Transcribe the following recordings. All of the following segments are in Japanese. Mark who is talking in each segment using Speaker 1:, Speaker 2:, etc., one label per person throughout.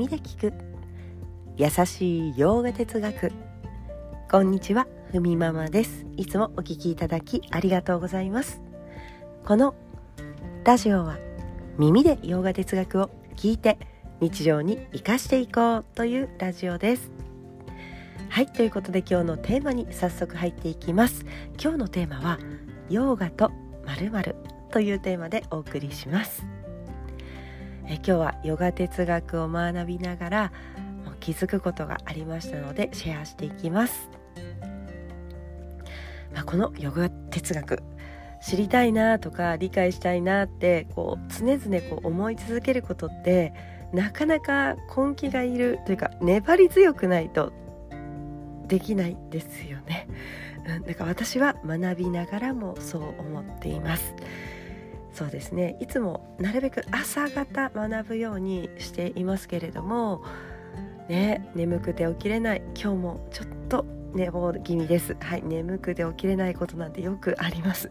Speaker 1: 耳で聞く。優しい洋画哲学。こんにちはふみママです。いつもお聞きいただきありがとうございます。このラジオは耳で洋画哲学を聞いて日常に生かしていこうというラジオです。はいということで今日のテーマに早速入っていきます。今日のテーマはヨガと〇〇というテーマでお送りします。え今日はヨガ哲学を学びながら気づくことがありましたのでシェアしていきます、まあ、このヨガ哲学知りたいなとか理解したいなってこう常々こう思い続けることってなかなか根気がいるというか粘り強くないとできないですよね、だから私は学びながらもそう思っています。そうですね。いつもなるべく朝方学ぶようにしていますけれどもね眠くて起きれない。今日もちょっと寝坊気味です。はい眠くて起きれないことなんてよくあります。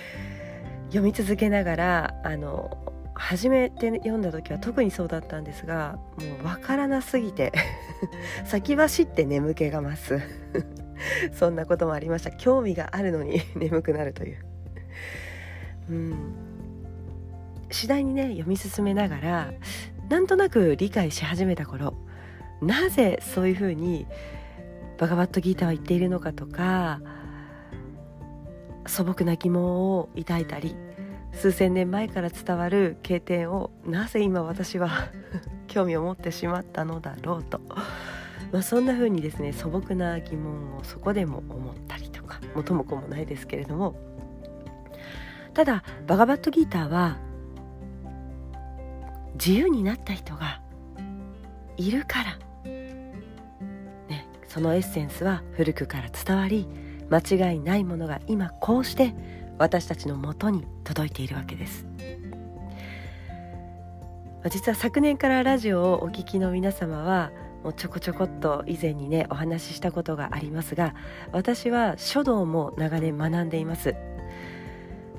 Speaker 1: 読み続けながらあの初めて読んだ時は特にそうだったんですがもう分からなすぎて 先走って眠気が増す。そんなこともありました。興味があるのに眠くなるという。うん。次第にね読み進めながらなんとなく理解し始めた頃なぜそういうふうにバガバットギーターは言っているのかとか素朴な疑問を抱いたり数千年前から伝わる経典をなぜ今私は 興味を持ってしまったのだろうと、まあ、そんな風にですね素朴な疑問をそこでも思ったりとか元も子もないですけれどもただバガバットギーターは自由になった人がいるから、ね、そのエッセンスは古くから伝わり間違いないものが今こうして私たちのもとに届いているわけです。実は昨年からラジオをお聞きの皆様はもうちょこちょこっと以前にねお話ししたことがありますが私は書道も長年学んでいます。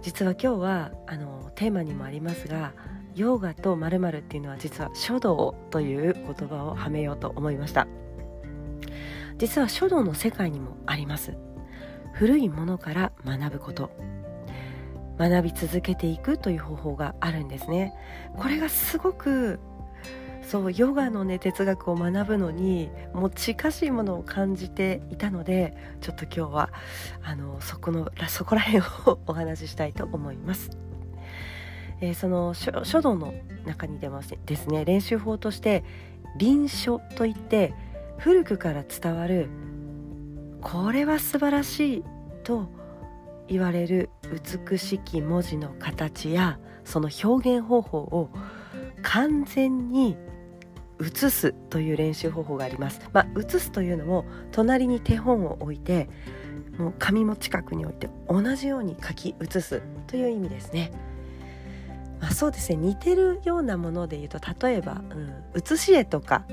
Speaker 1: 実は今日はあのテーマにもありますがヨーガとまるっていうのは実は書道という言葉をはめようと思いました。実は書道の世界にもあります。古いものから学ぶこと。学び続けていくという方法があるんですね。これがすごくそうヨガのね哲学を学ぶのにもう近しいものを感じていたのでちょっと今日はあのそこのそこら辺を お話ししたいと思います。えー、その書道の中に出ますですね練習法として臨書といって古くから伝わるこれは素晴らしいと言われる美しき文字の形やその表現方法を完全に写すという練習方法があります。まあ、写すというのも隣に手本を置いてもう紙も近くに置いて同じように書き写すという意味ですね。まあ、そうですね似てるようなもので言うと例えば、うん、写し絵とか、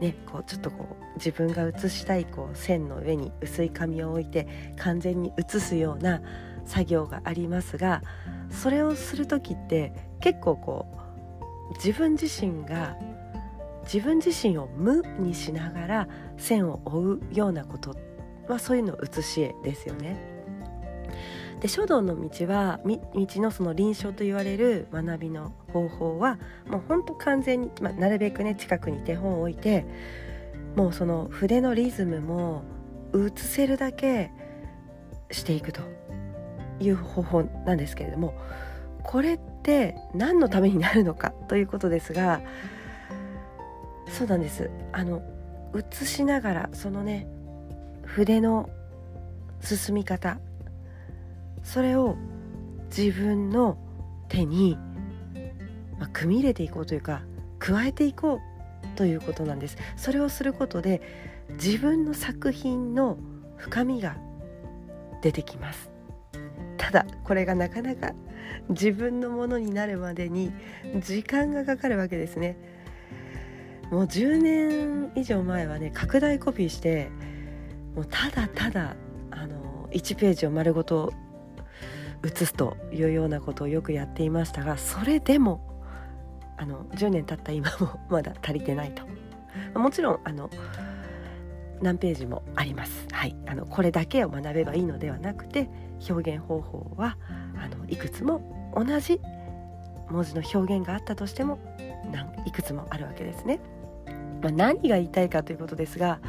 Speaker 1: ね、こうちょっとこう自分が写したいこう線の上に薄い紙を置いて完全に写すような作業がありますがそれをする時って結構こう自分自身が自分自身を無にしながら線を追うようなこと、まあ、そういうの写し絵ですよね。で書道の道は道のその臨床と言われる学びの方法はもうほんと完全に、まあ、なるべくね近くに手本を置いてもうその筆のリズムも写せるだけしていくという方法なんですけれどもこれって何のためになるのかということですがそうなんです。あの写しながらそのね筆の進み方それを自分の手に、まあ、組み入れていこうというか加えていこうということなんです。それをすることで自分の作品の深みが出てきます。ただこれがなかなか自分のものになるまでに時間がかかるわけですね。もう10年以上前はね拡大コピーしてもうただただあの1ページを丸ごと写すというようなことをよくやっていましたがそれでもあの10年経った今も まだ足りてないと。もちろんあの何ページもあります、はい、あのこれだけを学べばいいのではなくて表現方法はあのいくつも同じ文字の表現があったとしてもいくつもあるわけですね。まあ、何が言いたいかということですが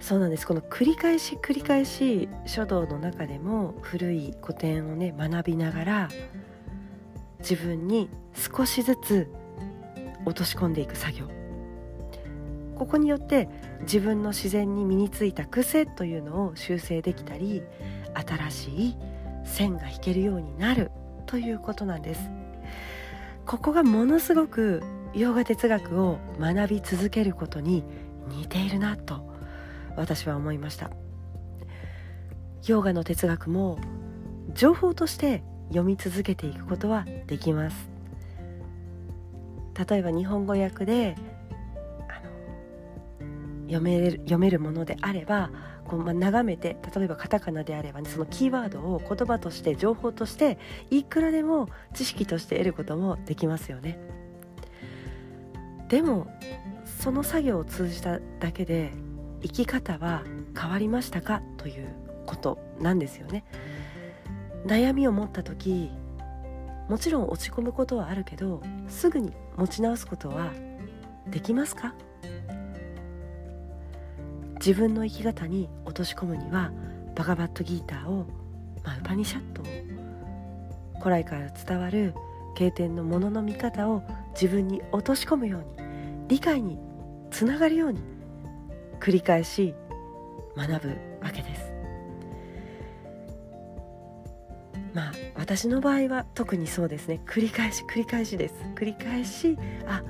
Speaker 1: そうなんです。この繰り返し繰り返し書道の中でも古い古典をね学びながら自分に少しずつ落とし込んでいく作業。ここによって自分の自然に身についた癖というのを修正できたり新しい線が引けるようになるということなんです。ここがものすごくヨガ哲学を学び続けることに似ているなと私は思いましたヨガの哲学も情報として読み続けていくことはできます例えば日本語訳で読める読めるものであればこう、まあ、眺めて例えばカタカナであれば、ね、そのキーワードを言葉として情報としていくらでも知識として得ることもできますよね。でもその作業を通じただけで生き方は変わりましたかということなんですよね。悩みを持った時もちろん落ち込むことはあるけどすぐに持ち直すことはできますか？自分の生き方に落とし込むにはバガバットギーターを、まあ、ウパニシャットを古来から伝わる経典のものの見方を自分に落とし込むように理解につながるように繰り返し学ぶわけです。まあ私の場合は特にそうですね。繰り返し繰り返しです。繰り返しあ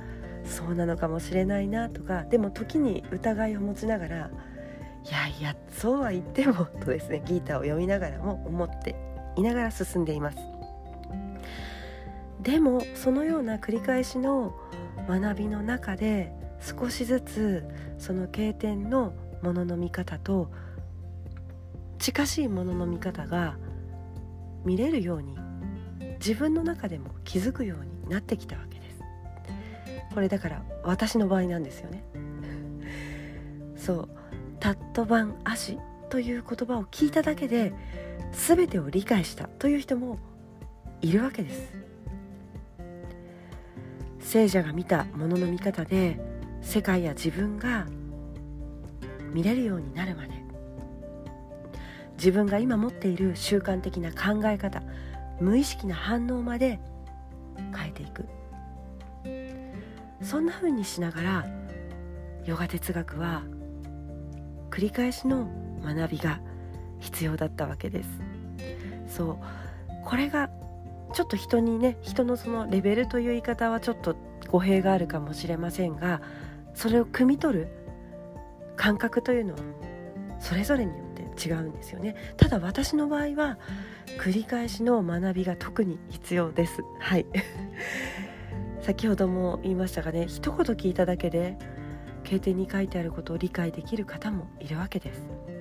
Speaker 1: そうなのかもしれないなとかでも時に疑いを持ちながらいやいやそうは言ってもとですねギーターを読みながらも思っていながら進んでいます。でもそのような繰り返しの学びの中で少しずつその経典のものの見方と近しいものの見方が見れるように自分の中でも気づくようになってきたわけです。これだから私の場合なんですよね。そう「タットバン足」という言葉を聞いただけで全てを理解したという人もいるわけです。聖者が見たものの見方で世界や自分が見れるようになるまで。自分が今持っている習慣的な考え方無意識な反応まで変えていく。そんな風にしながらヨガ哲学は繰り返しの学びが必要だったわけです。そうこれがちょっと人にね人のそのレベルという言い方はちょっと語弊があるかもしれませんがそれを汲み取る感覚というのはそれぞれによって違うんですよね。ただ私の場合は繰り返しの学びが特に必要です。はい。先ほども言いましたがね一言聞いただけで経典に書いてあることを理解できる方もいるわけです。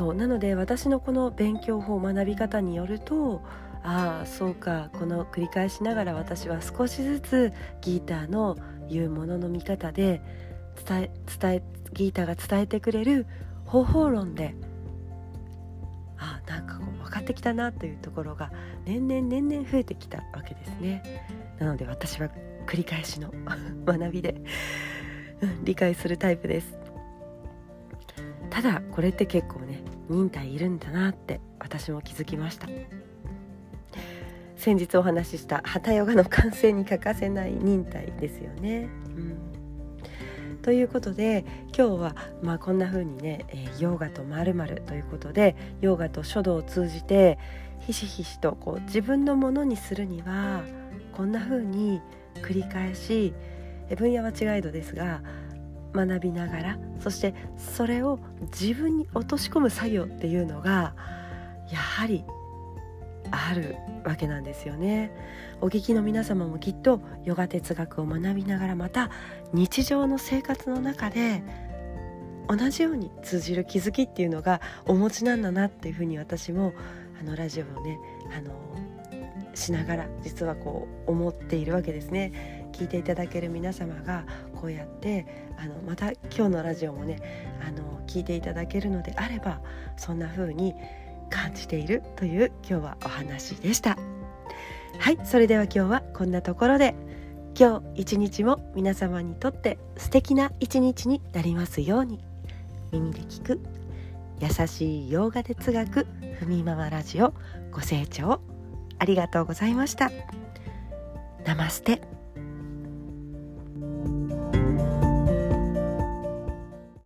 Speaker 1: そうなので私のこの勉強法学び方によるとああそうかこの繰り返しながら私は少しずつギーターの言うものの見方で伝え伝えギーターが伝えてくれる方法論であなんかこう分かってきたなというところが年々年々増えてきたわけですね。なので私は繰り返しの 学びで理解するタイプです。ただこれって結構ね忍耐いるんだなって私も気づきました。先日お話しした旗ヨガの完成に欠かせない忍耐ですよね、うん。ということで今日はまあこんな風にね、え、ヨガとまるということでヨガと書道を通じてひしひしとこう自分のものにするにはこんな風に繰り返し分野は違いどですが学びながらそしてそれを自分に落とし込む作業っていうのがやはりあるわけなんですよね。お聞きの皆様もきっとヨガ哲学を学びながらまた日常の生活の中で同じように通じる気づきっていうのがお持ちなんだなっていうふうに私もあのラジオをねあのしながら実はこう思っているわけですね。聞いていただける皆様がこうやってあのまた今日のラジオもねあの聞いていただけるのであればそんな風に感じているという今日はお話でした。はいそれでは今日はこんなところで今日一日も皆様にとって素敵な一日になりますように耳で聞く優しい洋画哲学ふみママラジオご清聴ありがとうございました。ナマステ。